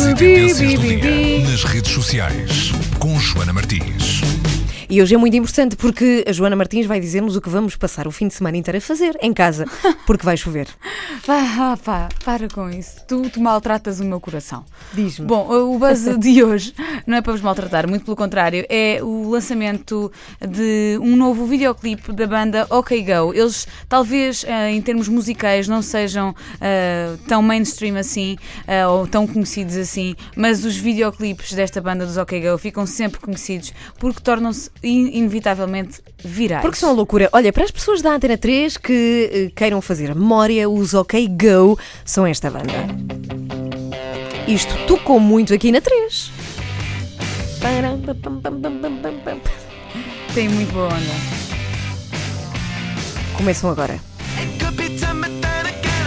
e tendências do dia nas redes sociais com Joana Martins. E hoje é muito importante porque a Joana Martins vai dizer-nos o que vamos passar o fim de semana inteiro a fazer em casa, porque vai chover. Pá, pá, para com isso. Tu, tu maltratas o meu coração. Diz-me. Bom, o buzz de hoje não é para vos maltratar, muito pelo contrário, é o lançamento de um novo videoclipe da banda OK Go. Eles, talvez eh, em termos musicais, não sejam eh, tão mainstream assim eh, ou tão conhecidos assim, mas os videoclipes desta banda dos OK Go ficam sempre conhecidos porque tornam-se inevitavelmente virais. Porque são a loucura. Olha, para as pessoas da Antena 3 que eh, queiram fazer a memória, os OK Go são esta banda. Isto tocou muito aqui na 3. Param, pam, pam, pam, pam, pam, pam, pam. Tem muito boa onda. Começam agora.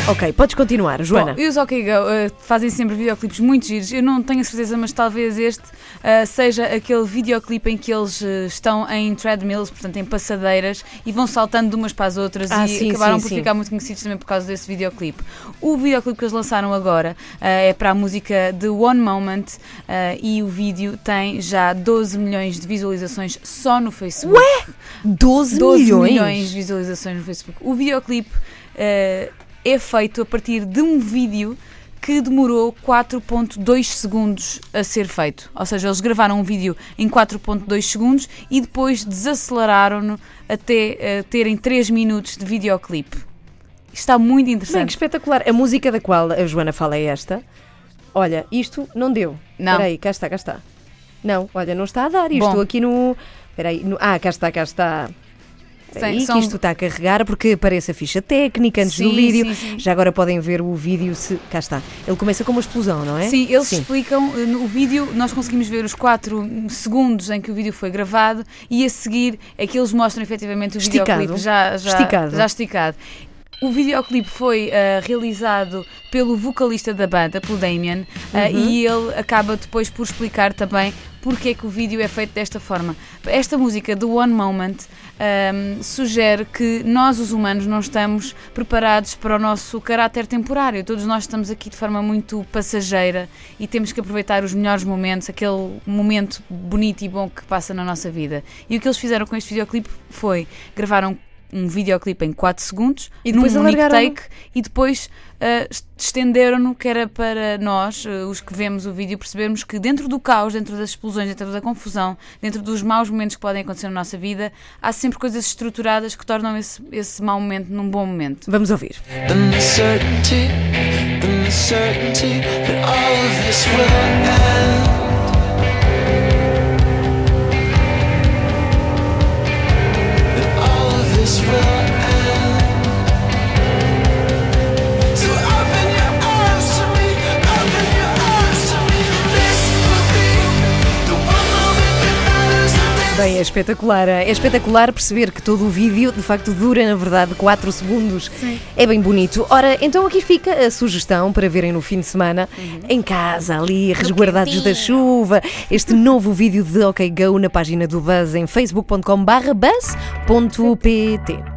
Ok, podes continuar, Joana. Bom, e os OK Go eh, fazem sempre videoclipes muito giros. Eu não tenho a certeza, mas talvez este eh, seja aquele videoclipe em que eles eh, estão em treadmills, portanto em passadeiras, e vão saltando de umas para as outras Ah, e sim, acabaram sim, por sim. ficar muito conhecidos também por causa desse videoclipe. O videoclipe que eles lançaram agora é para a música The One Moment e o vídeo tem já 12 milhões de visualizações só no Facebook. 12, 12 milhões. milhões de visualizações no Facebook. O videoclipe é feito a partir de um vídeo que demorou 4.2 segundos a ser feito. Ou seja, eles gravaram um vídeo em 4.2 segundos e depois desaceleraram-no até eh, terem 3 minutos de videoclipe. Está muito Bem, que interessante. espetacular. A música da qual a Joana fala é esta. Olha, isto não deu. Não. Espera aí, cá está, cá está. Não, olha, não está a dar. Bom. aqui no... Espera aí. no- Ah, cá está, cá está. Aí, são- que isto está a carregar porque aparece a ficha técnica antes do Sim, vídeo. sim, sim. Já agora podem ver o vídeo se... Cá está. Ele começa com uma explosão, não é? Sim, eles explicam eh, no vídeo, nós conseguimos ver os 4 segundos em que o vídeo foi gravado e a seguir é que eles mostram efetivamente o Esticado. videoclipe já, já Esticado. já esticado. O videoclipe foi eh, realizado pelo vocalista da banda, pelo Damien, eh, Uhum. e ele acaba depois por explicar também porque é que o vídeo é feito desta forma. Esta música, do One Moment, ehm, sugere que nós, os humanos, não estamos preparados para o nosso caráter temporário. Todos nós estamos aqui de forma muito passageira e temos que aproveitar os melhores momentos, aquele momento bonito e bom que passa na nossa vida. E o que eles fizeram com este videoclipe foi gravaram um videoclipe em 4 segundos E depois num único take e depois est- estenderam-no que era para nós, ah, os que vemos o vídeo, percebermos que dentro do caos, dentro das explosões, dentro da confusão, dentro dos maus momentos que podem acontecer na nossa vida, há sempre coisas estruturadas que tornam esse, esse mau momento num bom momento. Vamos ouvir. And the Bem, é espetacular. É espetacular perceber que todo o vídeo, de facto, dura, na verdade, 4 segundos. É bem bonito. Ora, então aqui fica a sugestão para verem no fim de semana, em casa, ali, resguardados da chuva, este novo vídeo de OK Go na página do Buzz em facebook.com/buzz.pt.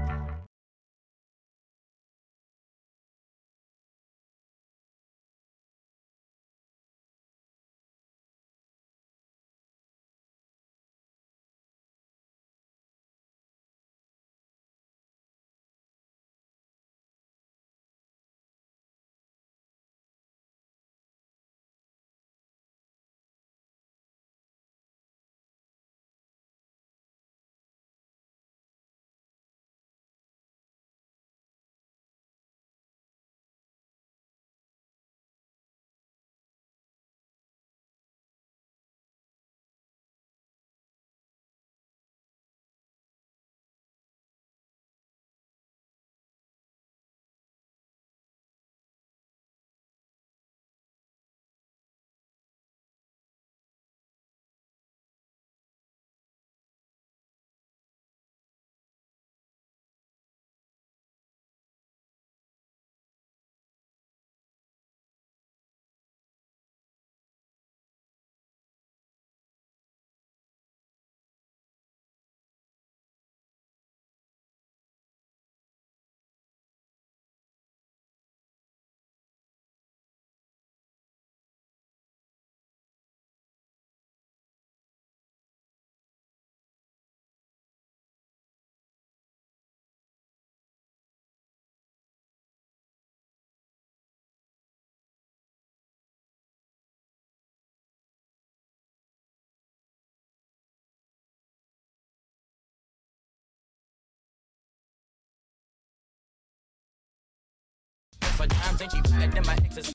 times and she fed them my exes.